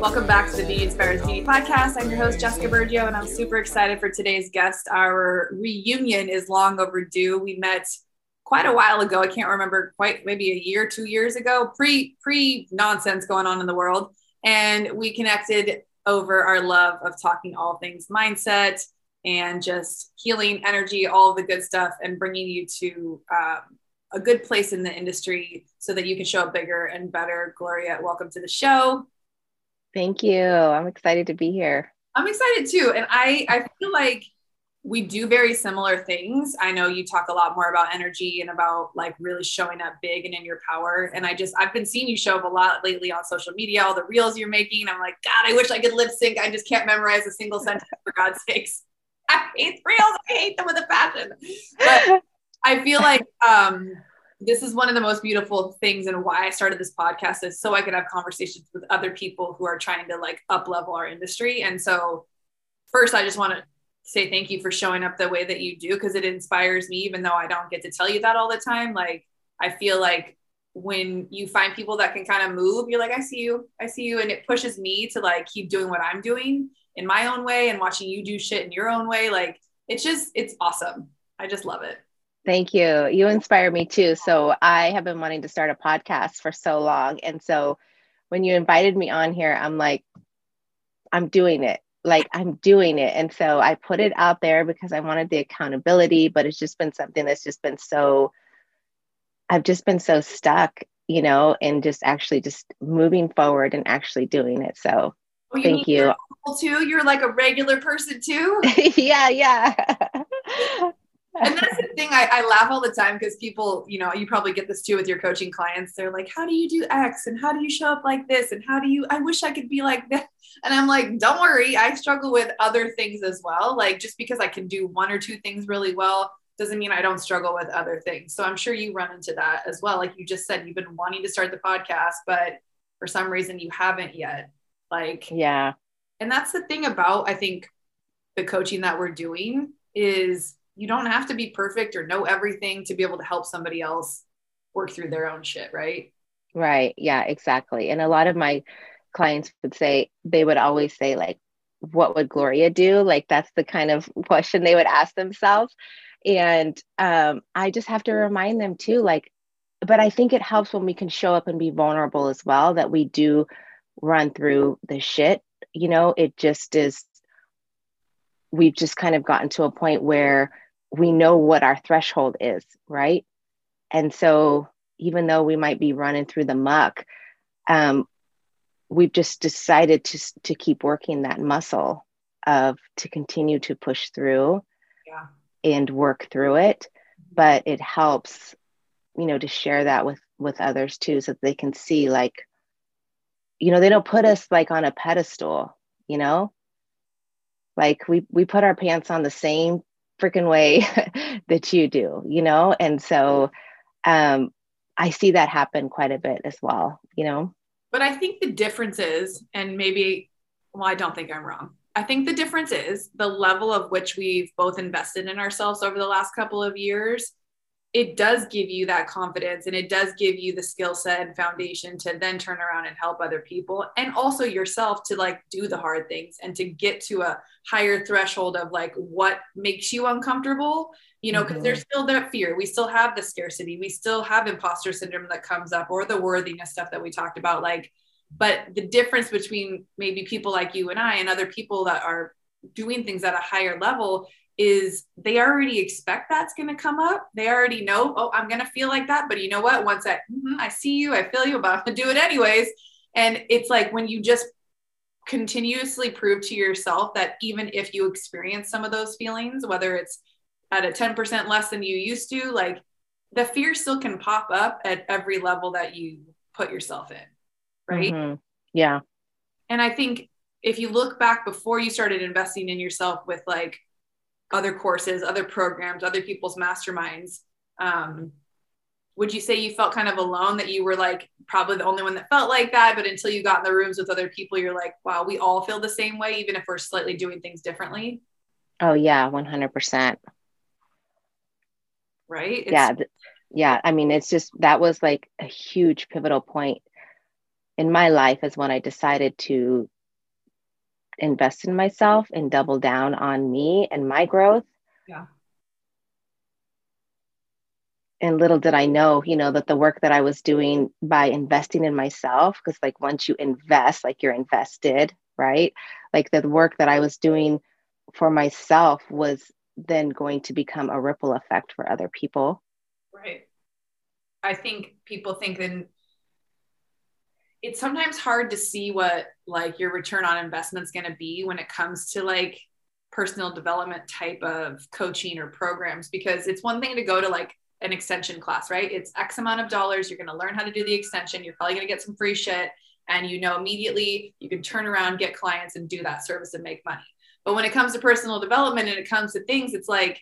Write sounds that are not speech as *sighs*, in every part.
Welcome back to the Beauty Inspires Beauty podcast. I'm your host, Jessica Bergio, and I'm super excited for today's guest. Our reunion is long overdue. We met quite a while ago. I can't remember quite maybe a year, two years ago, pre pre nonsense going on in the world, and we connected over our love of talking all things mindset and just healing energy, all the good stuff, and bringing you to um, a good place in the industry so that you can show up bigger and better. Gloria, welcome to the show. Thank you. I'm excited to be here. I'm excited too. And I, I feel like we do very similar things. I know you talk a lot more about energy and about like really showing up big and in your power. And I just, I've been seeing you show up a lot lately on social media, all the reels you're making. I'm like, God, I wish I could lip sync. I just can't memorize a single sentence for God's sakes. *laughs* I hate reels. I hate them with a passion. But *laughs* I feel like, um, this is one of the most beautiful things and why I started this podcast is so I could have conversations with other people who are trying to like up level our industry. And so first I just want to say thank you for showing up the way that you do because it inspires me even though I don't get to tell you that all the time. Like I feel like when you find people that can kind of move, you're like, I see you, I see you. And it pushes me to like keep doing what I'm doing in my own way and watching you do shit in your own way. Like it's just, it's awesome. I just love it. Thank you. You inspire me too. So I have been wanting to start a podcast for so long. And so when you invited me on here, I'm like, I'm doing it. Like I'm doing it. And so I put it out there because I wanted the accountability, but it's just been something that's just been so, I've just been so stuck, you know, and just actually just moving forward and actually doing it. So well, you thank you. Too, you're like a regular person too. *laughs* yeah, yeah *laughs* and that's the thing I, I laugh all the time because people you know you probably get this too with your coaching clients. They're like how do you do x? And how do you show up like this? And how do you i wish i could be like that. *laughs* And i'm like don't worry i struggle with other things as well. Like just because i can do one or two things really well doesn't mean i don't struggle with other things. So i'm sure you run into that as well. Like you just said you've been wanting to start the podcast but for some reason you haven't yet. Like yeah. and that's the thing about i think the coaching that we're doing is you don't have to be perfect or know everything to be able to help somebody else work through their own shit, right? Right. Yeah, exactly. And a lot of my clients would say, they would always say, like, what would Gloria do? Like, that's the kind of *laughs* question they would ask themselves. And um, I just have to remind them too, like, but I think it helps when we can show up and be vulnerable as well, that we do run through the shit. You know, it just is, we've just kind of gotten to a point where we know what our threshold is, right? And so even though we might be running through the muck, um, we've just decided to to keep working that muscle of to continue to push through yeah. and work through it. But it helps, you know, to share that with with others too, so that they can see like, you know, they don't put us like on a pedestal, you know, like we we put our pants on the same freaking way *laughs* that you do, you know? And so um, I see that happen quite a bit as well, you know? But I think the difference is, and maybe, well, I don't think I'm wrong. I think the difference is the level of which we've both invested in ourselves over the last couple of years it does give you that confidence and it does give you the skill set and foundation to then turn around and help other people and also yourself to like do the hard things and to get to a higher threshold of like what makes you uncomfortable you know because mm-hmm. there's still that fear we still have the scarcity we still have imposter syndrome that comes up or the worthiness stuff that we talked about like but the difference between maybe people like you and I and other people that are doing things at a higher level is they already expect that's going to come up. They already know, oh, I'm going to feel like that. But you know what? Once I, mm-hmm, I see you, I feel you, but I'm going to do it anyways. And it's like when you just continuously prove to yourself that even if you experience some of those feelings, whether it's at a 10% less than you used to, like the fear still can pop up at every level that you put yourself in. Right. Mm-hmm. Yeah. And I think if you look back before you started investing in yourself with like other courses, other programs, other people's masterminds. Um, would you say you felt kind of alone that you were like probably the only one that felt like that? But until you got in the rooms with other people, you're like, wow, we all feel the same way, even if we're slightly doing things differently. Oh, yeah, 100%. Right? It's- yeah. yeah i mean it's just that was like a huge pivotal point in my life is when i decided to invest in myself and double down on me and my growth. Yeah. And little did i know you know that the work that i was doing by investing in myself because like once you invest like you're invested right? Like the work that i was doing for myself was then going to become a ripple effect for other people. Right. I think people think that it's sometimes hard to see what like your return on investment is going to be when it comes to like personal development type of coaching or programs because it's one thing to go to like an extension class, right? It's X amount of dollars. You're going to learn how to do the extension. You're probably going to get some free shit. And you know, immediately you can turn around, get clients, and do that service and make money. But when it comes to personal development and it comes to things, it's like,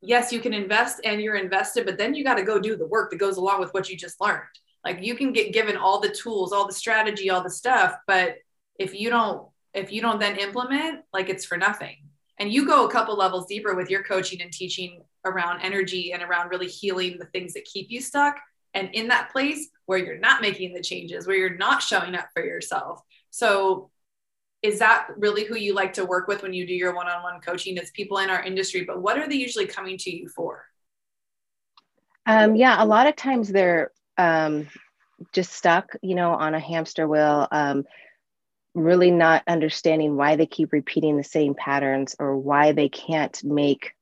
yes, you can invest and you're invested, but then you got to go do the work that goes along with what you just learned. Like you can get given all the tools, all the strategy, all the stuff, but if you don't, if you don't then implement, like it's for nothing. And you go a couple levels deeper with your coaching and teaching around energy and around really healing the things that keep you stuck and in that place where you're not making the changes where you're not showing up for yourself. So is that really who you like to work with when you do your one-on-one coaching? It's people in our industry but what are they usually coming to you for? Um, yeah a lot of times they're um, just stuck you know on a hamster wheel um, really not understanding why they keep repeating the same patterns or why they can't make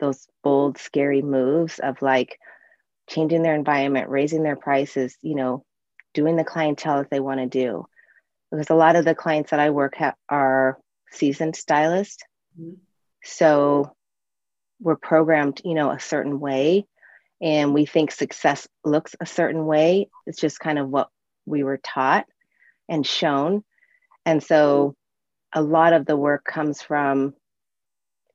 those bold, scary moves of like changing their environment, raising their prices, you know, doing the clientele that they want to do. Because a lot of the clients that I work ha- are seasoned stylists. Mm-hmm. So we're programmed, you know, a certain way and we think success looks a certain way. It's just kind of what we were taught and shown. And so a lot of the work comes from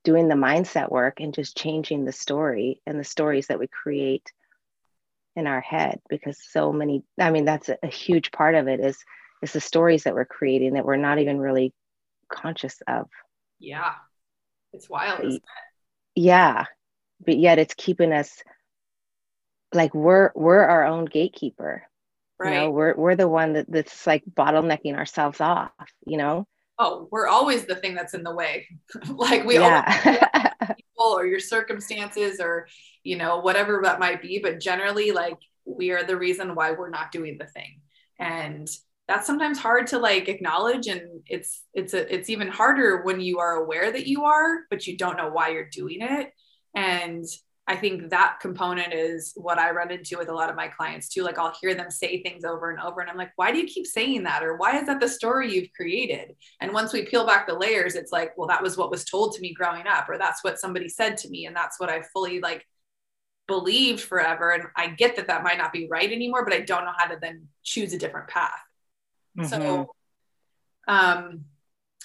doing the mindset work and just changing the story and the stories that we create in our head because so many i mean that's a, huge part of it is is the stories that we're creating that we're not even really conscious of yeah it's wild it? yeah but yet it's keeping us like we're we're our own gatekeeper right you know we're we're the one that, that's like bottlenecking ourselves off you know oh, we're always the thing that's in the way. *laughs* like we yeah. *laughs* people or your circumstances or, you know, whatever that might be. But generally, like we are the reason why we're not doing the thing. And that's sometimes hard to like acknowledge and it's it's a, it's even harder when you are aware that you are but you don't know why you're doing it and I think that component is what I run into with a lot of my clients too. Like I'll hear them say things over and over, and I'm like, why do you keep saying that? Or why is that the story you've created? And once we peel back the layers, it's like, well, that was what was told to me growing up, or that's what somebody said to me. And that's what I fully like believed forever. And I get that that might not be right anymore, but I don't know how to then choose a different path. Mm-hmm. So, um,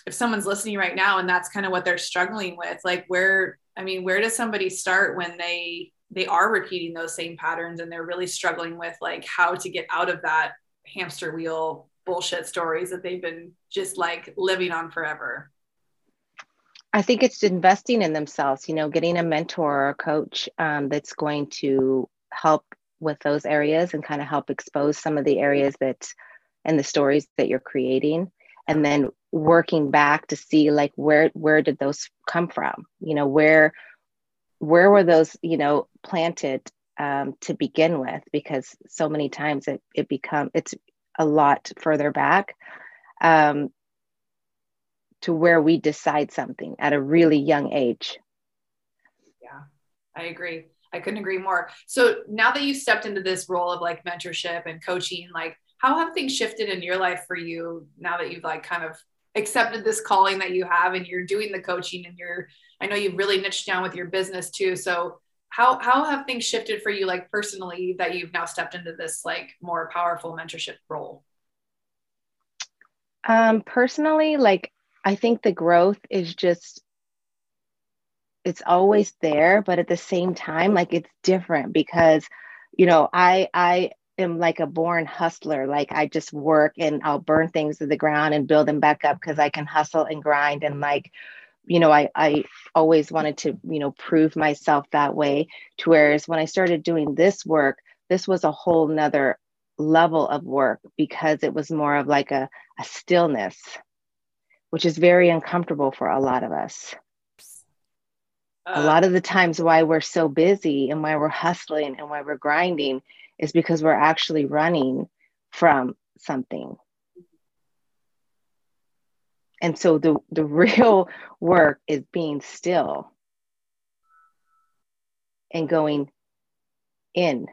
if someone's listening right now and that's kind of what they're struggling with, like where I mean, where does somebody start when they they are repeating those same patterns and they're really struggling with like how to get out of that hamster wheel bullshit stories that they've been just like living on forever? I think it's investing in themselves, you know, getting a mentor or a coach um, that's going to help with those areas and kind of help expose some of the areas that and the stories that you're creating and then working back to see like where where did those come from? You know where where were those you know planted um, to begin with? Because so many times it, it become it's a lot further back um, to where we decide something at a really young age. Yeah i agree. I couldn't agree more. So now that you stepped into this role of like mentorship and coaching like how have things shifted in your life for you now that you've like kind of accepted this calling that you have and you're doing the coaching and you're i know you've really niched down with your business too. So how how have things shifted for you like personally that you've now stepped into this like more powerful mentorship role? Um personally like i think the growth is just it's always there but at the same time like it's different because you know i i am like a born hustler. Like I just work and I'll burn things to the ground and build them back up because I can hustle and grind and like you know I I always wanted to you know prove myself that way to whereas when I started doing this work this was a whole nother level of work because it was more of like a, a stillness which is very uncomfortable for a lot of us uh, a lot of the times why we're so busy and why we're hustling and why we're grinding is because we're actually running from something and so the, the *laughs* real work is being still and going in.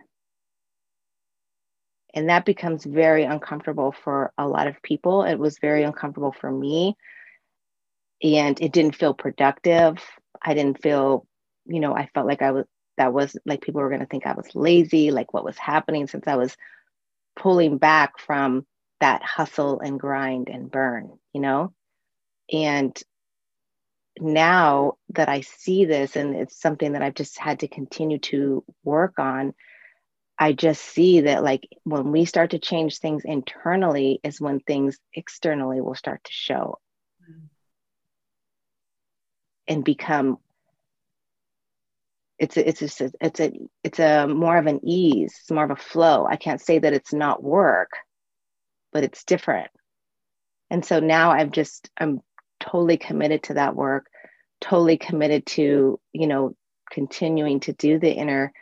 And that becomes very uncomfortable for a lot of people. It was very uncomfortable for me. And it didn't feel productive. I didn't feel, you know, I felt like I was, that was like people were going to think I was lazy, like what was happening since I was pulling back from that hustle and grind and burn, you know? And now that I see this, and it's something that I've just had to continue to work on, I just see that like when we start to change things internally is when things externally will start to show mm-hmm. and become it's a, it's a, it's a it's a more of an ease it's more of a flow i can't say that it's not work but it's different and so now i've just i'm totally committed to that work, totally committed to, you know, continuing to do the inner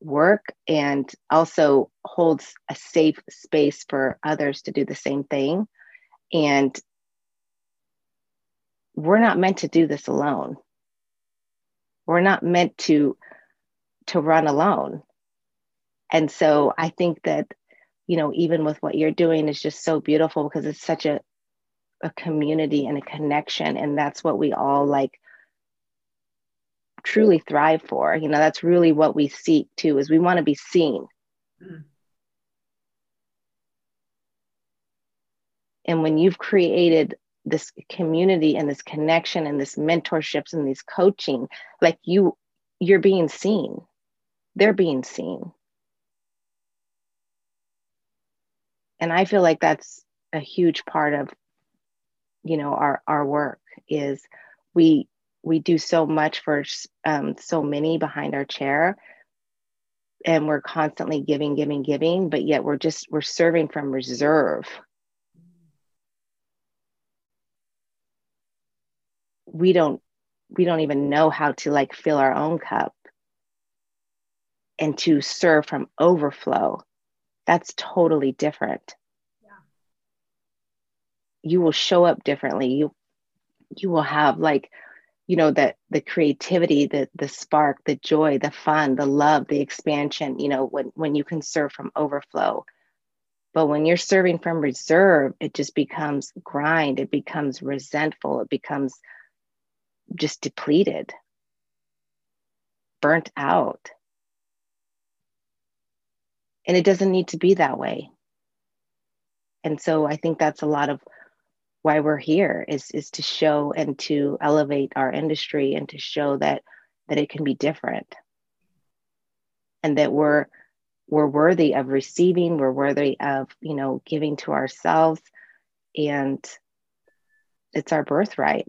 work and also holds a safe space for others to do the same thing. And we're not meant to do this alone. We're not meant to to run alone. And so I think that you know even with what you're doing is just so beautiful because it's such a a community and a connection and that's what we all like truly thrive for you know that's really what we seek too is we want to be seen mm. and when you've created this community and this connection and this mentorships and these coaching like you you're being seen. They're being seen. And i feel like that's a huge part of you know our our work is we we do so much for um, so many behind our chair. And we're constantly giving giving giving but yet we're just we're serving from reserve we don't we don't even know how to like fill our own cup and to serve from overflow. That's totally different. Yeah. you will show up differently. You you will have like you know that the creativity the the spark the joy the fun the love the expansion you know when when you can serve from overflow. But when you're serving from reserve it just becomes grind. It becomes resentful. It becomes just depleted burnt out. And it doesn't need to be that way. And so i think that's a lot of why we're here is is to show and to elevate our industry and to show that that it can be different. And that we're we're worthy of receiving we're worthy of you know giving to ourselves. And it's our birthright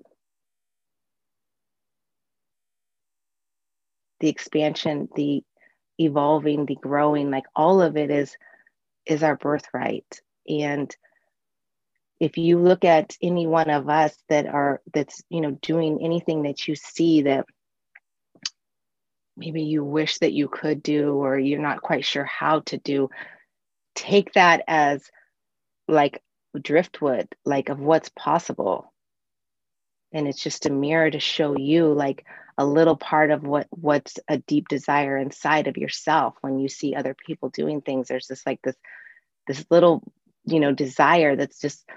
the expansion the evolving the growing like all of it is is our birthright. And if you look at any one of us that are that's you know doing anything that you see that maybe you wish that you could do or you're not quite sure how to do take that as like driftwood like of what's possible. And it's just a mirror to show you like a little part of what what's a deep desire inside of yourself when you see other people doing things. There's this like this this little you know desire that's just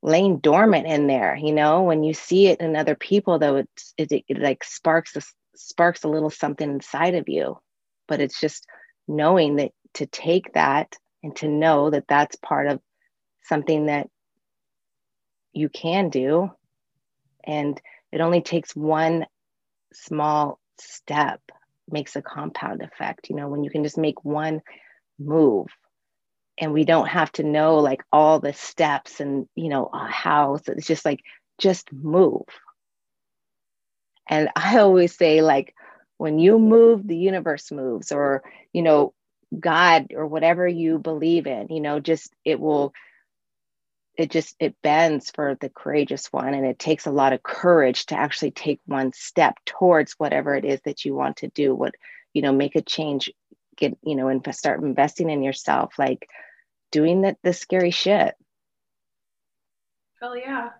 laying dormant in there you know? When you see it in other people though it's it, it like sparks a, sparks a little something inside of you. But it's just knowing that to take that and to know that that's part of something that you can do. And it only takes one small step makes a compound effect you know when you can just make one move and we don't have to know like all the steps and you know uh, how so it's just like just move. And *laughs* I always say, like, when you move, the universe moves, or, you know, God or whatever you believe in, you know, just it will, it just, it bends for the courageous one. And it takes a lot of courage to actually take one step towards whatever it is that you want to do, what, you know, make a change, get, you know, and start investing in yourself, like doing the, the scary shit. Hell yeah.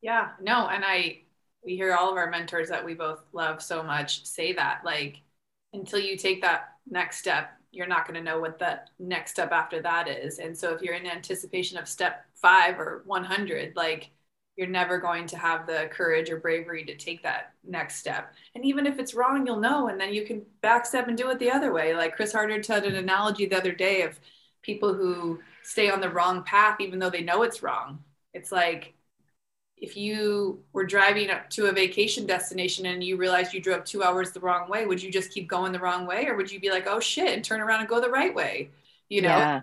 Yeah, no, and I we hear all of our mentors that we both love so much say that like until you take that next step, you're not going to know what the next step after that is. And so if you're in anticipation of step 5 or 100, like you're never going to have the courage or bravery to take that next step. And even if it's wrong, you'll know and then you can backstep and do it the other way. Like Chris Harder had an analogy the other day of people who stay on the wrong path even though they know it's wrong. It's like if you were driving up to a vacation destination and you realized you drove two hours the wrong way, would you just keep going the wrong way? Or would you be like, oh shit, and turn around and go the right way? You know, yeah.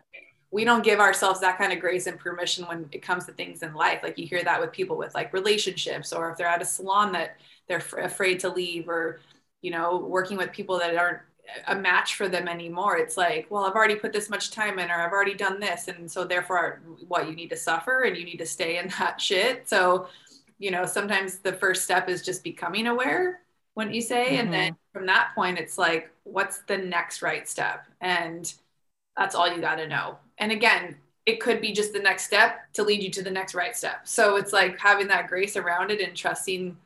we don't give ourselves that kind of grace and permission when it comes to things in life. Like you hear that with people with like relationships, or if they're at a salon that they're f- afraid to leave, or, you know, working with people that aren't a match for them anymore. It's like, well, I've already put this much time in, or I've already done this. And so therefore, what you need to suffer and you need to stay in *laughs* that shit. So, you know, sometimes the first step is just becoming aware, what you say? Mm-hmm. And then mm-hmm. from that point, it's like, what's the next right step? And that's all you got to know. And again, it could be just the next step to lead you to the next right step. So it's like having that grace around it and trusting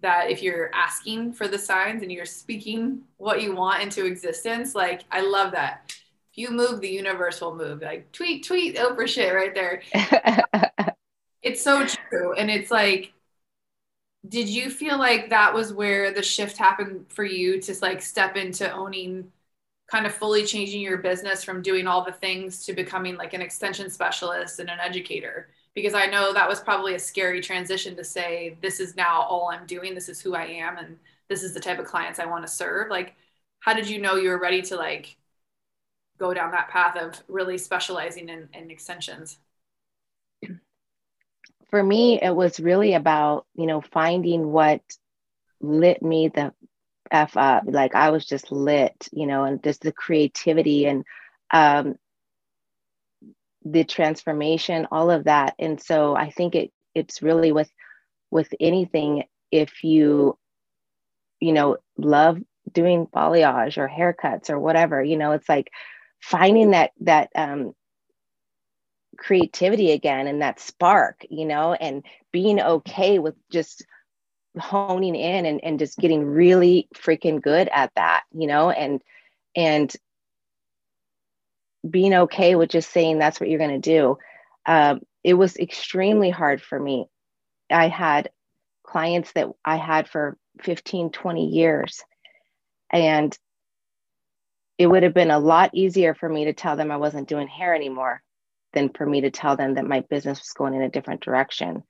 that if you're asking for the signs and you're speaking what you want into existence, like I love that. If you move, the universe will move. Like tweet, tweet, Oprah shit right there. *laughs* it's so true. And it's like, did you feel like that was where the shift happened for you to like step into owning kind of fully changing your business from doing all the things to becoming like an extension specialist and an educator? Because I know that was probably a scary transition to say, this is now all I'm doing. This is who I am. And this is the type of clients I want to serve. Like, how did you know you were ready to like go down that path of really specializing in, in extensions? For me, it was really about, you know, finding what lit me the F up. Like I was just lit, you know, and just the creativity and um, the transformation all of that. And so i think it it's really with with anything if you you know love doing balayage or haircuts or whatever you know it's like finding that that um creativity again and that spark you know and being okay with just honing in and, and just getting really freaking good at that you know and and being okay with just saying that's what you're going to do. Um, it was extremely hard for me. I had clients that I had for 15, 20 years. And it would have been a lot easier for me to tell them I wasn't doing hair anymore than for me to tell them that my business was going in a different direction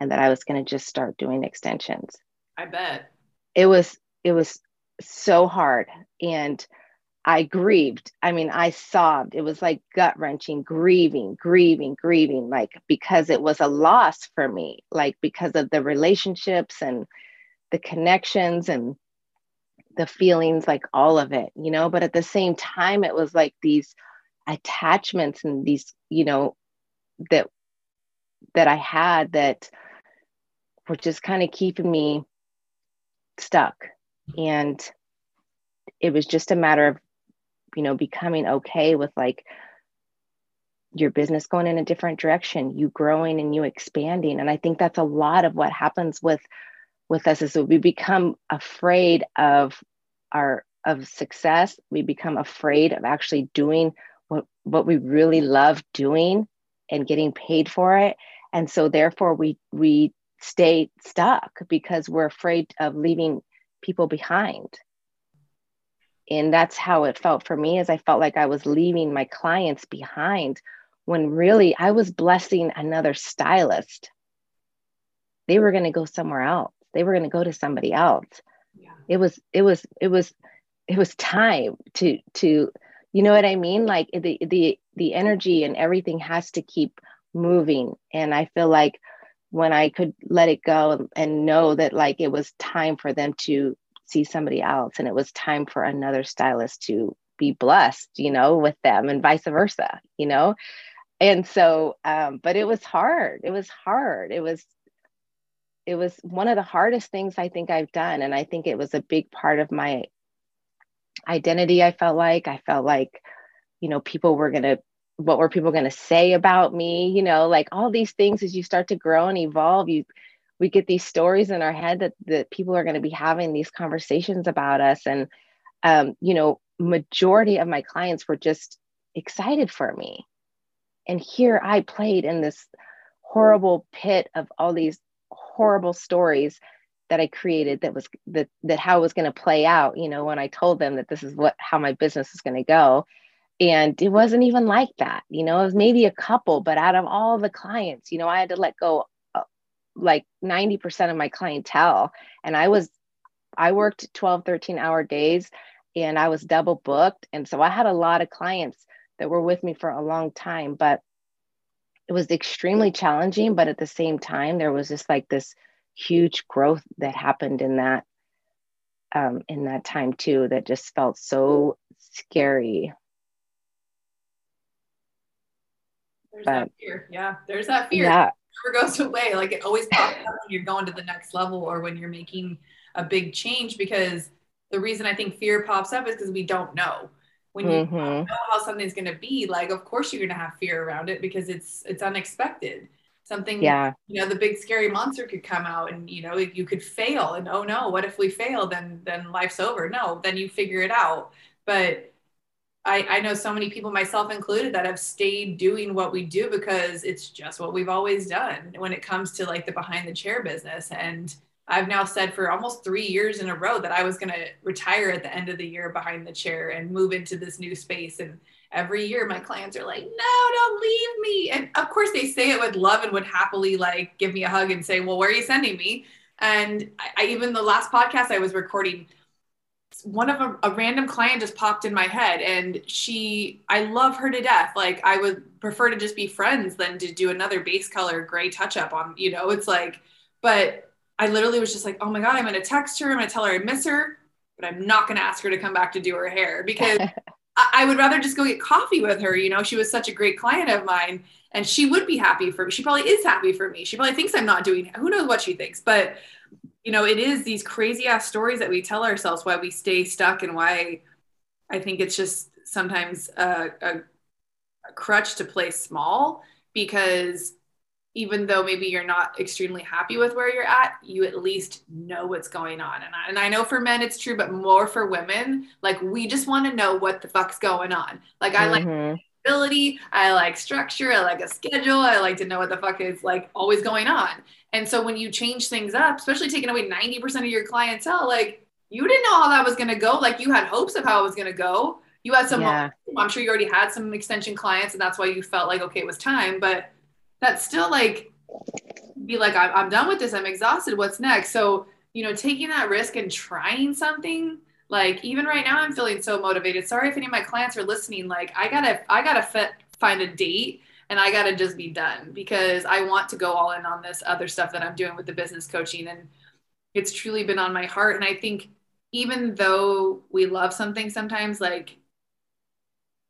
and that I was going to just start doing extensions. I bet. It was it was so hard and I grieved. I mean, I sobbed. It was like gut wrenching, grieving, grieving, grieving, like because it was a loss for me, like because of the relationships and the connections and the feelings, like all of it, you know. But at the same time, it was like these attachments and these, you know, that that I had that were just kind of keeping me stuck. And it was just a matter of you know becoming okay with like your business going in a different direction you growing and you expanding. And i think that's a lot of what happens with with us is that we become afraid of our of success. We become afraid of actually doing what what we really love doing and getting paid for it. And so therefore we we stay stuck because we're afraid of leaving people behind and that's how it felt for me as i felt like i was leaving my clients behind when really i was blessing another stylist. They were going to go somewhere else. They were going to go to somebody else. Yeah. it was it was it was it was time to to you know what i mean? Like the the the energy and everything has to keep moving. And i feel like when I could let it go and, and know that like it was time for them to see somebody else and it was time for another stylist to be blessed, you know, with them and vice versa, you know? And so, um, but it was hard. It was hard. It was, it was one of the hardest things I think I've done. And I think it was a big part of my identity. I felt like, I felt like, you know, people were going to what were people going to say about me you know like all these things as you start to grow and evolve you we get these stories in our head that that people are going to be having these conversations about us. And um, you know majority of my clients were just excited for me. And here i played in this horrible pit of all these horrible stories that i created that was that that how it was going to play out you know when i told them that this is what how my business is going to go. And it wasn't even like that you know it was maybe a couple but out of all the clients you know i had to let go like 90% of my clientele and i was i worked 12 13 hour days and i was double booked and so i had a lot of clients that were with me for a long time but it was extremely challenging but at the same time there was just like this huge growth that happened in that um, in that time too that just felt so scary There's but, that fear. Yeah, there's that fear. Yeah. Never goes away. Like it always pops up when you're going to the next level or when you're making a big change because the reason I think fear pops up is because we don't know. When you mm-hmm. don't know how something's going to be, like of course you're going to have fear around it because it's it's unexpected. Something, yeah, you know, the big scary monster could come out, and you know, you could fail, and oh no, what if we fail? Then then life's over. No, then you figure it out. But I, I know so many people, myself included, that have stayed doing what we do because it's just what we've always done when it comes to like the behind the chair business. And I've now said for almost three years in a row that I was going to retire at the end of the year behind the chair and move into this new space. And every year my clients are like, no, don't leave me. And of course they say it with love and would happily like give me a hug and say, well, where are you sending me? And I, I even the last podcast I was recording, one of a, a, random client just popped in my head and she i love her to death. Like i would prefer to just be friends than to do another base color gray touch up on you know it's like but i literally was just like oh my god i'm going to text her i'm going to tell her i miss her but i'm not going to ask her to come back to do her hair because *laughs* I, I would rather just go get coffee with her you know? She was such a great client of mine and she would be happy for me. She probably is happy for me. She probably thinks i'm not doing who knows what she thinks but you know, it is these crazy ass stories that we tell ourselves why we stay stuck and why I think it's just sometimes a, a, a crutch to play small because even though maybe you're not extremely happy with where you're at, you at least know what's going on. And I, and I know for men it's true, but more for women, like we just want to know what the fuck's going on. Like I mm-hmm. like I like structure, I like a schedule, I like to know what the fuck is like always going on. And so when you change things up, especially taking away 90% of your clientele, like you didn't know how that was going to go. Like you had hopes of how it was going to go. You had some, yeah. I'm sure you already had some extension clients and that's why you felt like, okay, it was time. But that's still like, be like, I'm, I'm done with this. I'm exhausted. What's next? So, you know, taking that risk and trying something like even right now i'm feeling so motivated sorry if any of my clients are listening like i gotta i gotta fit, find a date and I got to just be done because I want to go all in on this other stuff that I'm doing with the business coaching. And it's truly been on my heart. And I think even though we love something sometimes, like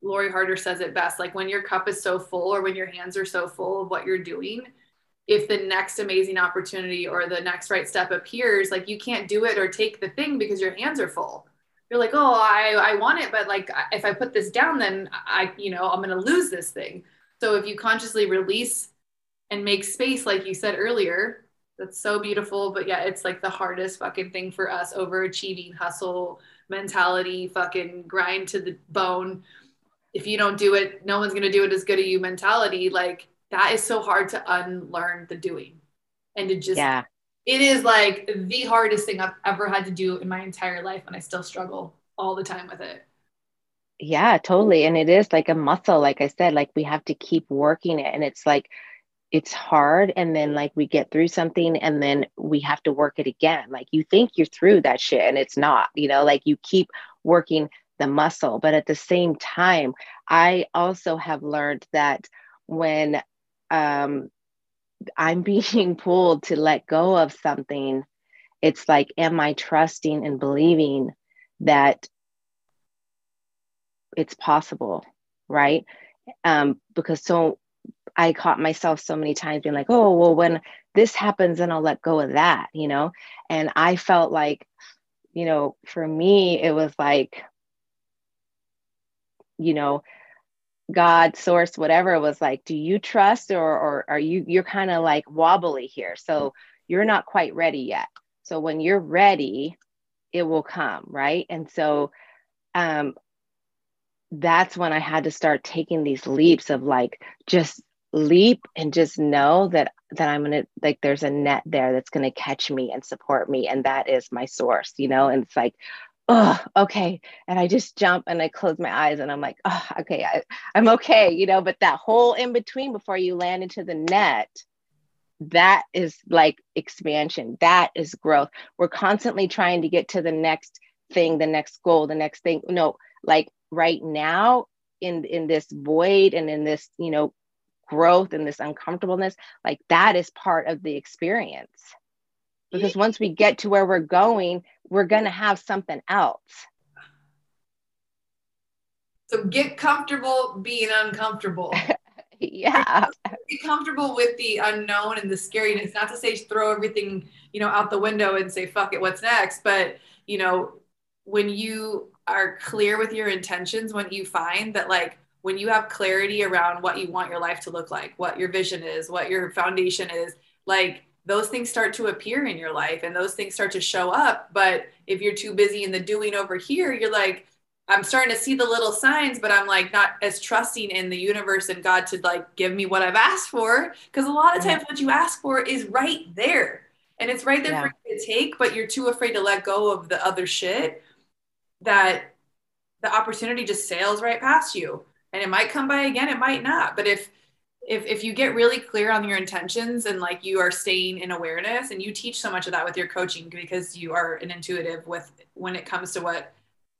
Lori Harder says it best, like when your cup is so full or when your hands are so full of what you're doing, if the next amazing opportunity or the next right step appears, like you can't do it or take the thing because your hands are full. You're like, oh, I, I want it, but like if I put this down, then I, you know, I'm gonna lose this thing. So if you consciously release and make space, like you said earlier, that's so beautiful. But yeah, it's like the hardest fucking thing for us overachieving, hustle mentality, fucking grind to the bone. If you don't do it, no one's going to do it as good as you mentality. Like that is so hard to unlearn the doing and to just, yeah. It is like the hardest thing I've ever had to do in my entire life. And I still struggle all the time with it. Yeah, totally. And it is like a muscle, like I said, like we have to keep working it. And it's like, it's hard. And then, like, we get through something and then we have to work it again. Like, you think you're through that shit and it's not, you know, like you keep working the muscle. But at the same time, I also have learned that when, um, I'm being *laughs* pulled to let go of something, it's like, am I trusting and believing that it's possible? Right. Um, because so I caught myself so many times being like, oh, well, when this happens, then I'll let go of that, you know? And I felt like, you know, for me, it was like, you know, God, source, whatever was like, do you trust or, or are you, you're kind of like wobbly here. So you're not quite ready yet. So when you're ready, it will come. Right. And so, um, that's when I had to start taking these leaps of like just leap and just know that that I'm gonna like there's a net there that's gonna catch me and support me and that is my source you know and it's like oh okay. And I just jump and I close my eyes and I'm like oh okay I, I'm okay you know but that whole in between before you land into the net that is like expansion. That is growth. We're constantly trying to get to the next thing the next goal the next thing. No like right now in in this void and in this you know growth and this uncomfortableness like that is part of the experience because once we get to where we're going we're going to have something else. So get comfortable being uncomfortable. *laughs* Yeah. Be comfortable with the unknown and the scariness. Not to say throw everything you know out the window and say fuck it what's next? But you know when you are clear with your intentions when you find that like when you have clarity around what you want your life to look like what your vision is what your foundation is like those things start to appear in your life and those things start to show up. But if you're too busy in the doing over here you're like i'm starting to see the little signs but i'm like not as trusting in the universe and god to like give me what i've asked for. Because a lot of times what you ask for is right there. And it's right there yeah. for you to take but you're too afraid to let go of the other shit that the opportunity just sails right past you. And it might come by again it might not. But if if if you get really clear on your intentions and like you are staying in awareness and you teach so much of that with your coaching because you are an intuitive with when it comes to what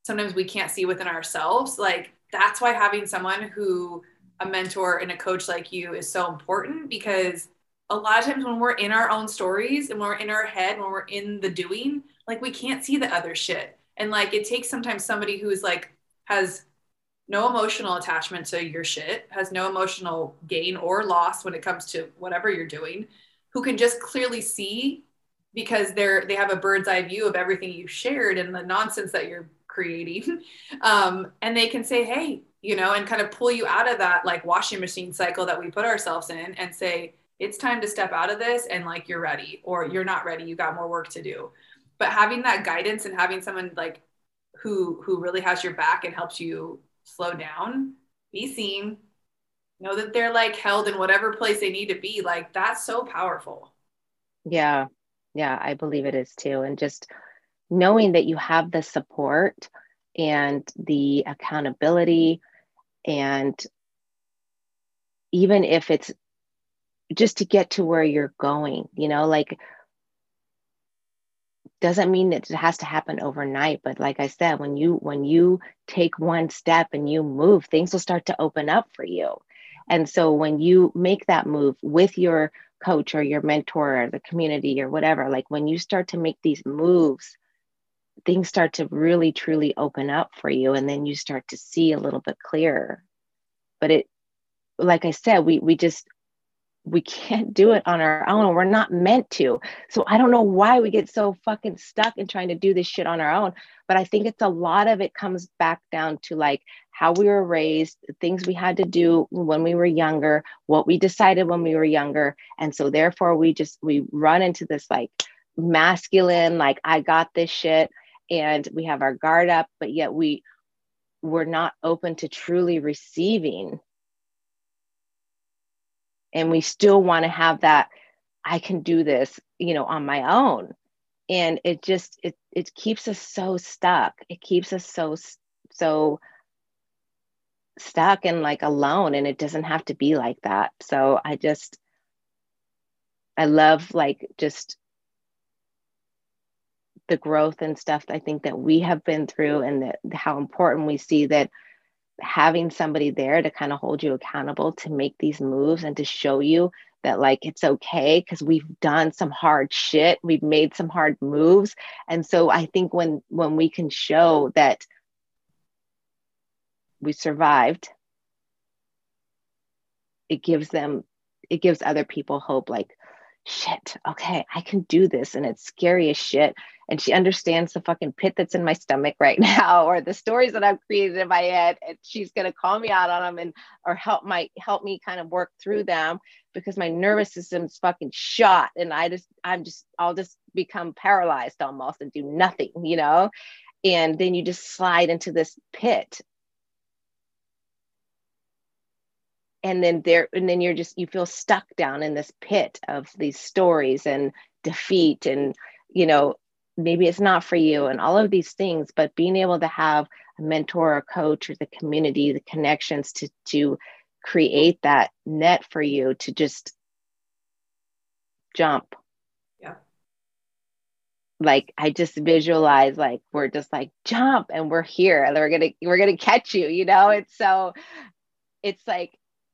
sometimes we can't see within ourselves like that's why having someone who a mentor and a coach like you is so important because a lot of times when we're in our own stories and we're in our head when we're in the doing like we can't see the other shit. And like it takes sometimes somebody who's like has no emotional attachment to your shit, has no emotional gain or loss when it comes to whatever you're doing, who can just clearly see because they're they have a bird's eye view of everything you've shared and the nonsense that you're creating. *laughs* Um, and they can say, hey, you know, and kind of pull you out of that like washing machine cycle that we put ourselves in and say, it's time to step out of this and like you're ready or you're not ready, you got more work to do. But having that guidance and having someone like who who really has your back and helps you slow down, be seen, know that they're like held in whatever place they need to be. Like that's so powerful. Yeah. Yeah, I believe it is too. And just knowing that you have the support and the accountability and even if it's just to get to where you're going, you know, like doesn't mean that it has to happen overnight but like i said when you when you take one step and you move things will start to open up for you. And so when you make that move with your coach or your mentor or the community or whatever like when you start to make these moves things start to really truly open up for you and then you start to see a little bit clearer. But it like i said we we just we can't do it on our own. We're not meant to. So I don't know why we get so fucking stuck in trying to do this shit on our own. But I think it's a lot of it comes back down to like how we were raised, things we had to do when we were younger, what we decided when we were younger. And so therefore we just we run into this like masculine, like I got this shit. And we have our guard up, but yet we we're not open to truly receiving and we still want to have that i can do this you know on my own. And it just it it keeps us so stuck. It keeps us so so stuck and like alone and it doesn't have to be like that. So i just i love like just the growth and stuff i think that we have been through and that how important we see that having somebody there to kind of hold you accountable to make these moves and to show you that like it's okay because we've done some hard shit we've made some hard moves. And so i think when when we can show that we survived it gives them it gives other people hope like shit okay i can do this and it's scary as shit and she understands the fucking pit that's in my stomach right *laughs* now or the stories that I've created in my head and she's to call me out on them and or help my help me kind of work through them because my nervous system's fucking shot and I just I'm just I'll just become paralyzed almost and do nothing, you know? And then you just slide into this pit and then there and then you're just you feel stuck down in this pit of these stories and defeat and you know maybe it's not for you and all of these things but being able to have a mentor or coach or the community the connections to to create that net for you to just jump. Yeah. Like i just visualize like we're just like jump and we're here and we're gonna we're gonna catch you you know? It's so it's like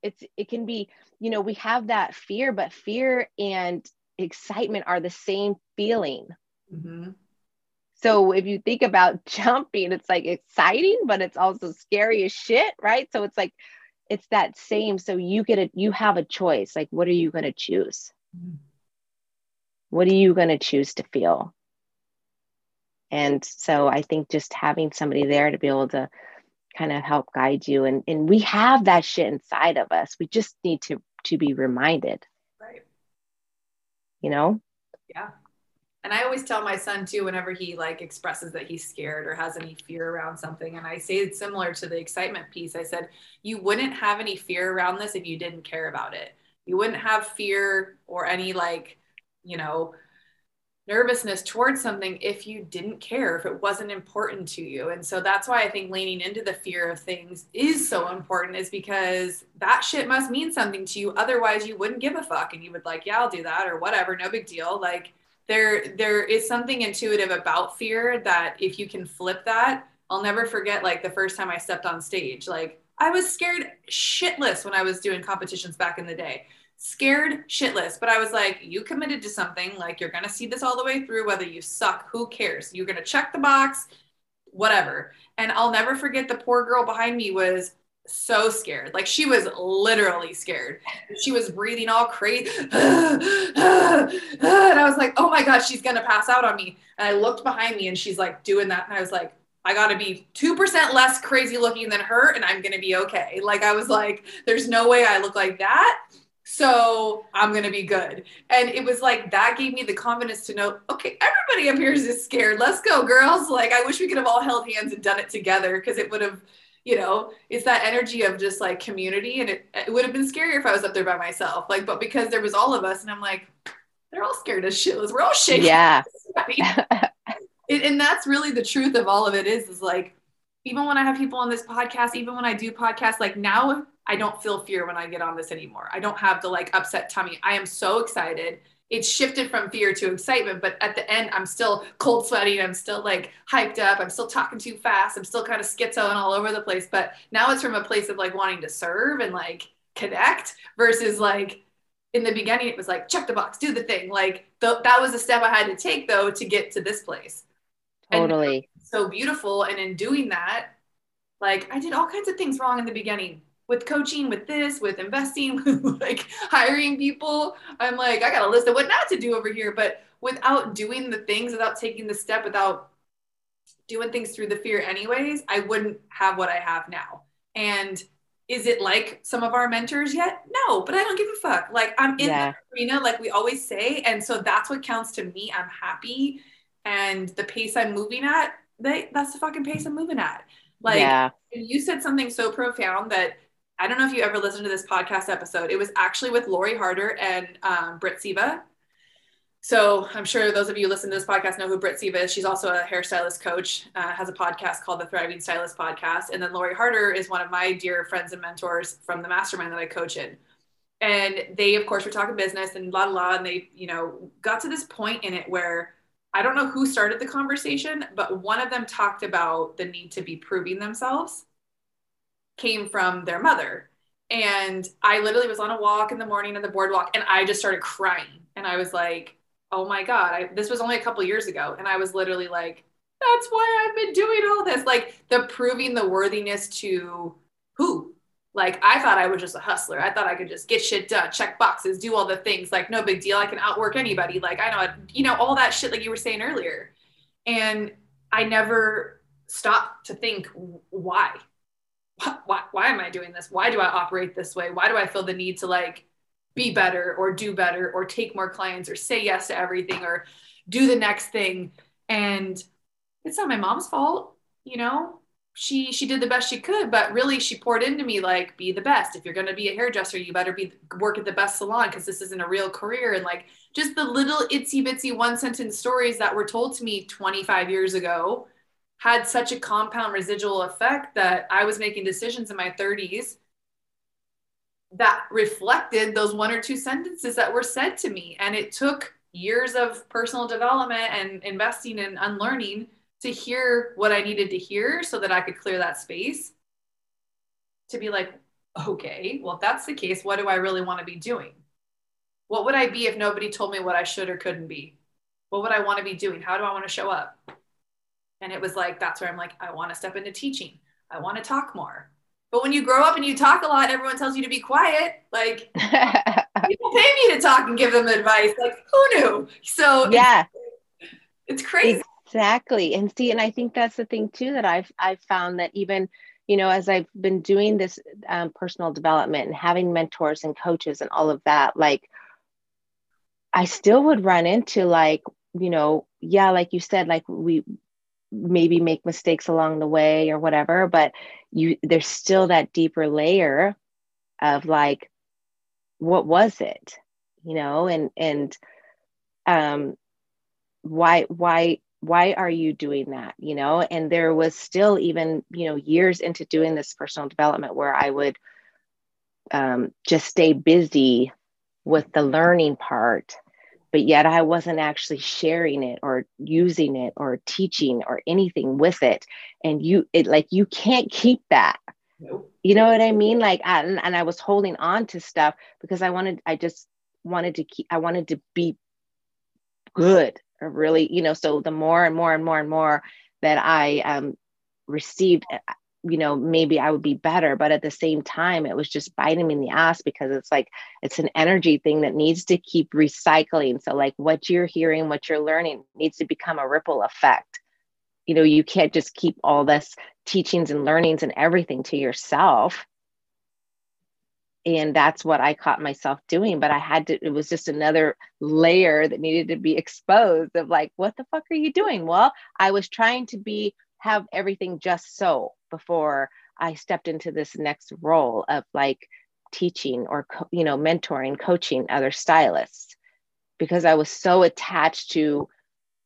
it's it can be you know we have that fear but fear and excitement are the same feeling Mm-hmm. So if you think about *laughs* jumping, it's like exciting, but it's also scary as shit, right? So it's like it's that same. So you get a you have a choice. Like, what are you going to choose? Mm-hmm. What are you going to choose to feel? And so I think just having somebody there to be able to kind of help guide you and and we have that shit inside of us. We just need to to be reminded. Right. You know? Yeah and I always tell my son too, whenever he like expresses that he's scared or has any fear around something, and I say it's similar to the excitement piece. I said, you wouldn't have any fear around this if you didn't care about it. You wouldn't have fear or any like, you know, nervousness towards something if you didn't care, if it wasn't important to you. And so that's why I think leaning into the fear of things is so important, is because that shit must mean something to you. Otherwise, you wouldn't give a fuck and you would like, yeah, I'll do that or whatever, no big deal. Like, there there is something intuitive about fear that if you can flip that i'll never forget like the first time i stepped on stage like i was scared shitless when i was doing competitions back in the day scared shitless but i was like you committed to something like you're gonna see this all the way through whether you suck who cares you're gonna check the box whatever and i'll never forget the poor girl behind me was so scared. Like she was literally scared. She was breathing all crazy. *gasps* *sighs* and I was like, oh my God, she's going to pass out on me. And I looked behind me and she's like doing that. And I was like, I got to be 2% less crazy looking than her and I'm going to be okay. Like I was like, there's no way I look like that. So I'm going to be good. And it was like that gave me the confidence to know, okay, everybody up here is just scared. Let's go, girls. Like I wish we could have all held hands and done it together because it would have you know it's that energy of just like community and it, it would have been scarier if i was up there by myself like but because there was all of us and i'm like they're all scared as shitless we're all shaking yeah *laughs* and that's really the truth of all of it is is like even when i have people on this podcast even when i do podcasts like now i don't feel fear when i get on this anymore. I don't have the like upset tummy. I am so excited. It's shifted from fear to excitement but at the end i'm still cold sweating i'm still like hyped up. I'm still talking too fast. I'm still kind of schizo and all over the place. But now it's from a place of like wanting to serve and like connect versus like in the beginning it was like check the box do the thing. Like th- that was the step i had to take though to get to this place. Totally. so beautiful. And in doing that like i did all kinds of things wrong in the beginning with coaching, with this, with investing, with *laughs* like hiring people. I'm like, I got a list of what not to do over here. But without doing the things, without taking the step, without doing things through the fear, anyways, I wouldn't have what I have now. And is it like some of our mentors yet? No, but I don't give a fuck. Like I'm in yeah. the arena, like we always say. And so that's what counts to me. I'm happy. And the pace I'm moving at, they, that's the fucking pace I'm moving at. Like yeah. you said something so profound that I don't know if you ever listened to this podcast episode. It was actually with Lori Harder and um, Britt Seva. So I'm sure those of you listen to this podcast know who Britt Seva is. She's also a hairstylist coach, uh, has a podcast called the Thriving Stylist Podcast. And then Lori Harder is one of my dear friends and mentors from the mastermind that I coach in. And they, of course, were talking business and blah, blah, and they, you know, got to this point in it where I don't know who started the conversation, but one of them talked about the need to be proving themselves came from their mother. And I literally was on a walk in the morning on the boardwalk and I just started crying. And I was like, oh my God, I, this was only a couple years ago. And I was literally like, that's why I've been doing all this. Like the proving the worthiness to who? Like I thought I was just a hustler. I thought I could just get shit done, check boxes, do all the things. Like no big deal. I can outwork anybody. Like I know, you know, all that shit like you were saying earlier. And I never stopped to think why? Why, why am I doing this? Why do I operate this way? Why do I feel the need to like be better or do better or take more clients or say yes to everything or do the next thing? And it's not my mom's fault, you know. She she did the best she could, but really she poured into me like be the best. If you're going to be a hairdresser, you better be work at the best salon because this isn't a real career and like just the little itsy bitsy one sentence stories that were told to me 25 years ago had such a compound residual effect that I was making decisions in my 30s that reflected those one or two sentences that were said to me. And it took years of personal development and investing and unlearning to hear what I needed to hear so that I could clear that space to be like, okay, well, if that's the case, what do I really want to be doing? What would I be if nobody told me what I should or couldn't be? What would I want to be doing? How do I want to show up? And it was like, that's where I'm like, I want to step into teaching. I want to talk more. But when you grow up and you talk a lot, everyone tells you to be quiet. Like, *laughs* people pay me to talk and give them advice. Like, who knew? So, yeah, it's, it's crazy. Exactly. And see, and I think that's the thing too that I've, I've found that even, you know, as I've been doing this um, personal development and having mentors and coaches and all of that, like, I still would run into like, you know, yeah, like you said, like we maybe make mistakes along the way or whatever but you there's still that deeper layer of like what was it? You know and and um why why why are you doing that? You know and there was still even you know years into doing this personal development where i would um, just stay busy with the learning part but yet I wasn't actually sharing it or using it or teaching or anything with it. And you, it like you can't keep that. Nope. You know what I mean? Like, I, and I was holding on to stuff because I wanted, I just wanted to keep, I wanted to be good or really, you know. So the more and more and more and more that I um, received, you know maybe i would be better but at the same time it was just biting me in the ass because it's like it's an energy thing that needs to keep recycling. So like what you're hearing what you're learning needs to become a ripple effect. You know you can't just keep all this teachings and learnings and everything to yourself. And that's what i caught myself doing but i had to it was just another layer that needed to be *laughs* exposed of like what the fuck are you doing? Well i was trying to be have everything just so before I stepped into this next role of like teaching or you know mentoring coaching other stylists because I was so attached to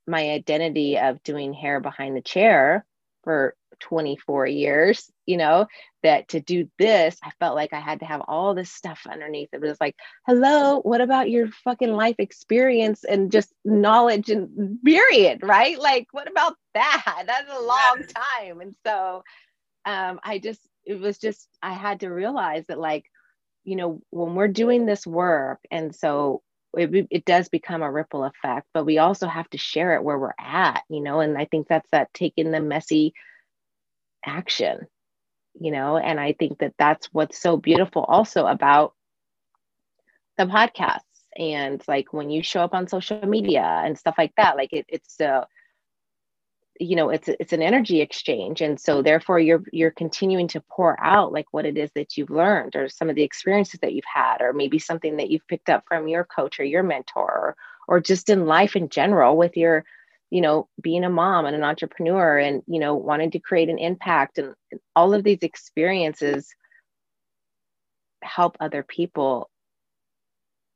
my identity of doing hair behind the chair for 24 years, you know, that to do this, I felt like I had to have all this stuff underneath. It was like, hello, what about your fucking life experience and just knowledge and period, right? Like, what about that? That's a long time. And so um, I just, it was just, I had to realize that, like, you know, when we're doing this work, and so it, it does become a ripple effect, but we also have to share it where we're at, you know, and I think that's that taking the messy action, you know, and I think that that's what's so beautiful also about the podcasts and like when you show up on social media and stuff like that, like it, it's, uh, you know it's it's an energy exchange. And so therefore you're you're continuing to pour out like what it is that you've learned or some of the experiences that you've had or maybe something that you've picked up from your coach or your mentor or, or just in life in general with your you know being a mom and an entrepreneur and you know wanting to create an impact and all of these experiences help other people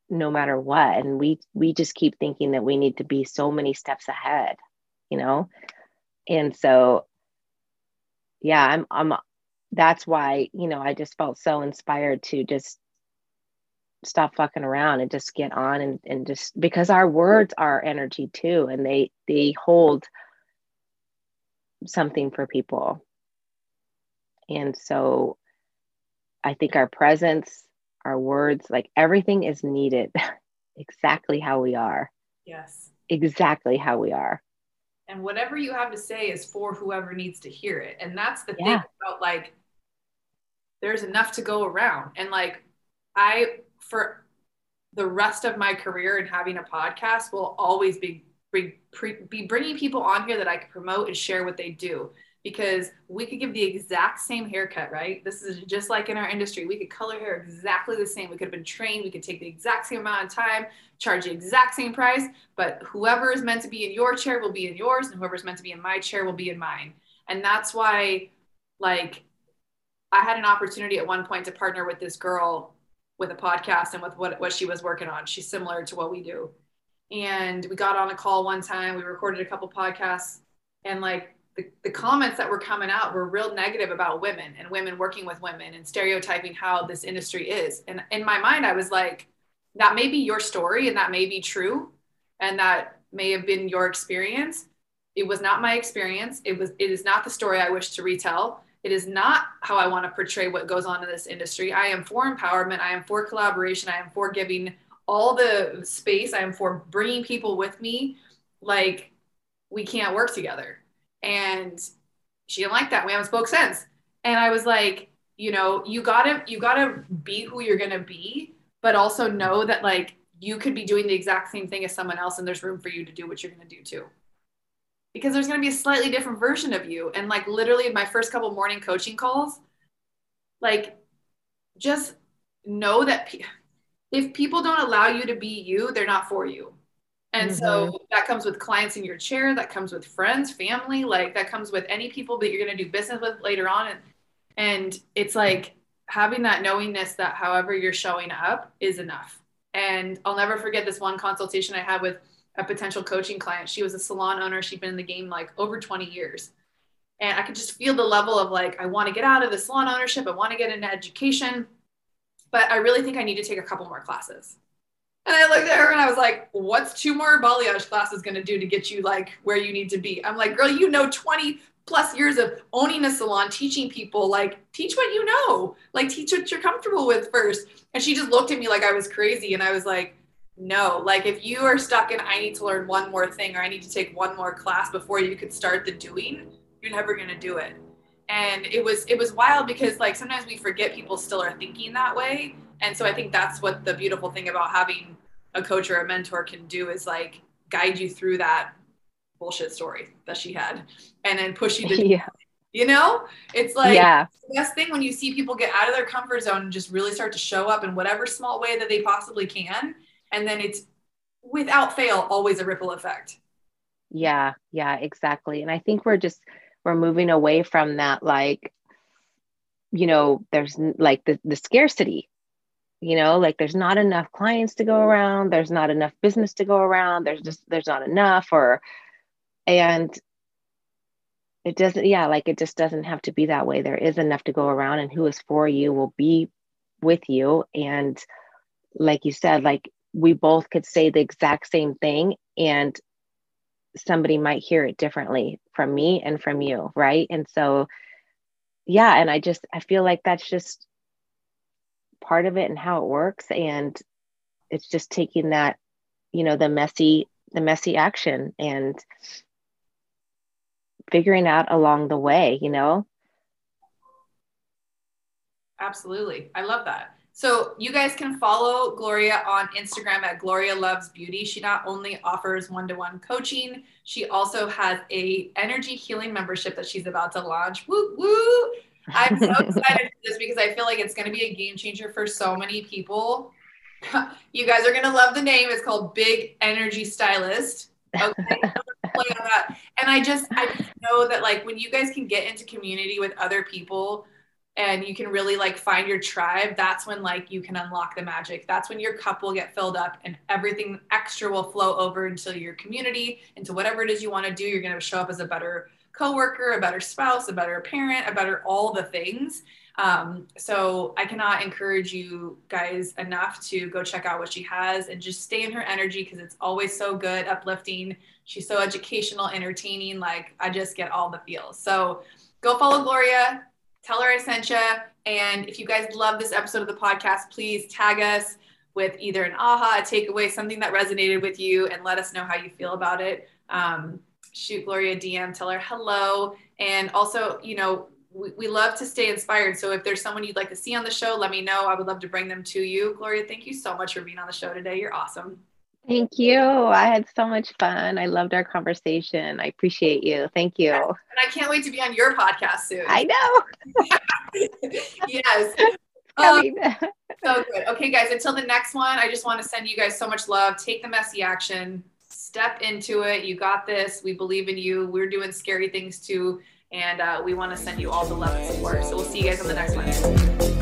no matter what. And we we just keep thinking that we need to be so many steps ahead you know and so yeah i'm i'm that's why you know i just felt so inspired to just stop fucking around and just get on and, and just because our words are energy too and they they hold something for people and so I think our presence, our words, like everything is needed *laughs* exactly how we are. Yes. Exactly how we are. And whatever you have to say is for whoever needs to hear it. And that's the Yeah. thing about like, there's enough to go around. And like, I, for the rest of my career and having a podcast, will always be, be, be bringing people on here that I can promote and share what they do because we could give the exact same haircut, right? This is just like in our industry. We could color hair exactly the same. We could have been trained. We could take the exact same amount of time, charge the exact same price, but whoever is meant to be in your chair will be in yours, and whoever's meant to be in my chair will be in mine. And that's why, like, I had an opportunity at one point to partner with this girl with a podcast and with what, what she was working on. She's similar to what we do. And we got on a call one time, we recorded a couple podcasts, and like the, the comments that were coming out were real negative about women and women working with women and stereotyping how this industry is. And in my mind, I was like, that may be your story and that may be true. And that may have been your experience. It was not my experience. It was, it is not the story I wish to retell. It is not how I want to portray what goes on in this industry. I am for empowerment. I am for collaboration. I am for giving all the space. I am for bringing people with me. Like we can't work together and she didn't like that. We haven't spoke since. And I was like, you know, you gotta you gotta be who you're gonna be, but also know that like you could be doing the exact same thing as someone else, and there's room for you to do what you're gonna do too. Because there's gonna be a slightly different version of you. And like literally my first couple morning coaching calls, like just know that pe- if people don't allow you to be you, they're not for you. And mm-hmm. so that comes with clients in your chair, that comes with friends, family, like that comes with any people that you're going to do business with later on. And, and it's like having that knowingness that however you're showing up is enough. And I'll never forget this one consultation I had with a potential coaching client. She was a salon owner. She'd been in the game like over 20 years. And I could just feel the level of like, I want to get out of the salon ownership. I want to get into education, but I really think I need to take a couple more classes. And I looked at her and I was like, what's two more balayage classes going to do to get you like where you need to be? I'm like, girl, you know 20 plus years of owning a salon, teaching people, like teach what you know, like teach what you're comfortable with first. And she just looked at me like I was crazy. And I was like, no, like if you are stuck in, I need to learn one more thing or I need to take one more class before you could start the doing, you're never going to do it. And it was, it was wild because like sometimes we forget people still are thinking that way. And so I think that's what the beautiful thing about having a coach or a mentor can do is like guide you through that bullshit story that she had and then push you to *laughs* yeah. you know it's like yeah. the best thing when you see people get out of their comfort zone and just really start to show up in whatever small way that they possibly can and then it's without fail always a ripple effect yeah yeah exactly and i think we're just we're moving away from that like you know there's like the, the scarcity you know like there's not enough clients to go around there's not enough business to go around there's just there's not enough or and it doesn't yeah like it just doesn't have to be that way. There is enough to go around and who is for you will be with you. And like you said like we both could say the exact same thing and somebody might hear it differently from me and from you right? And so yeah and i just i feel like that's just part of it and how it works and it's just taking that you know the messy the messy action and figuring out along the way you know absolutely i love that so you guys can follow Gloria on Instagram at Gloria Loves Beauty. She not only offers one-to-one coaching, she also has a energy healing membership that she's about to launch. Woo woo! I'm so *laughs* excited for this because I feel like it's going to be a game changer for so many people. *laughs* you guys are going to love the name. It's called Big Energy Stylist. Okay. *laughs* and I just, I just know that like when you guys can get into community with other people and you can really like find your tribe, that's when like you can unlock the magic. That's when your cup will get filled up and everything extra will flow over into your community, into whatever it is you want to do. You're going to show up as a better coworker, a better spouse, a better parent, a better all the things. Um, so I cannot encourage you guys enough to go check out what she has and just stay in her energy because it's always so good, uplifting. She's so educational, entertaining. Like I just get all the feels. So go follow Gloria. tell her I sent you. And if you guys love this episode of the podcast, please tag us with either an aha, a takeaway, something that resonated with you, and let us know how you feel about it. Um, shoot Gloria DM, tell her hello. And also, you know, we, we love to stay inspired. So if there's someone you'd like to see on the show, let me know. I would love to bring them to you. Gloria, thank you so much for being on the show today. You're awesome. Thank you. I had so much fun. I loved our conversation. I appreciate you. Thank you. And I can't wait to be on your podcast soon. I know. *laughs* yes. *laughs* Um, so good. Okay, guys, until the next one, I just want to send you guys so much love. Take the messy action, step into it. You got this. We believe in you. We're doing scary things too. And uh, we want to send you all the love and support. So we'll see you guys on the next one.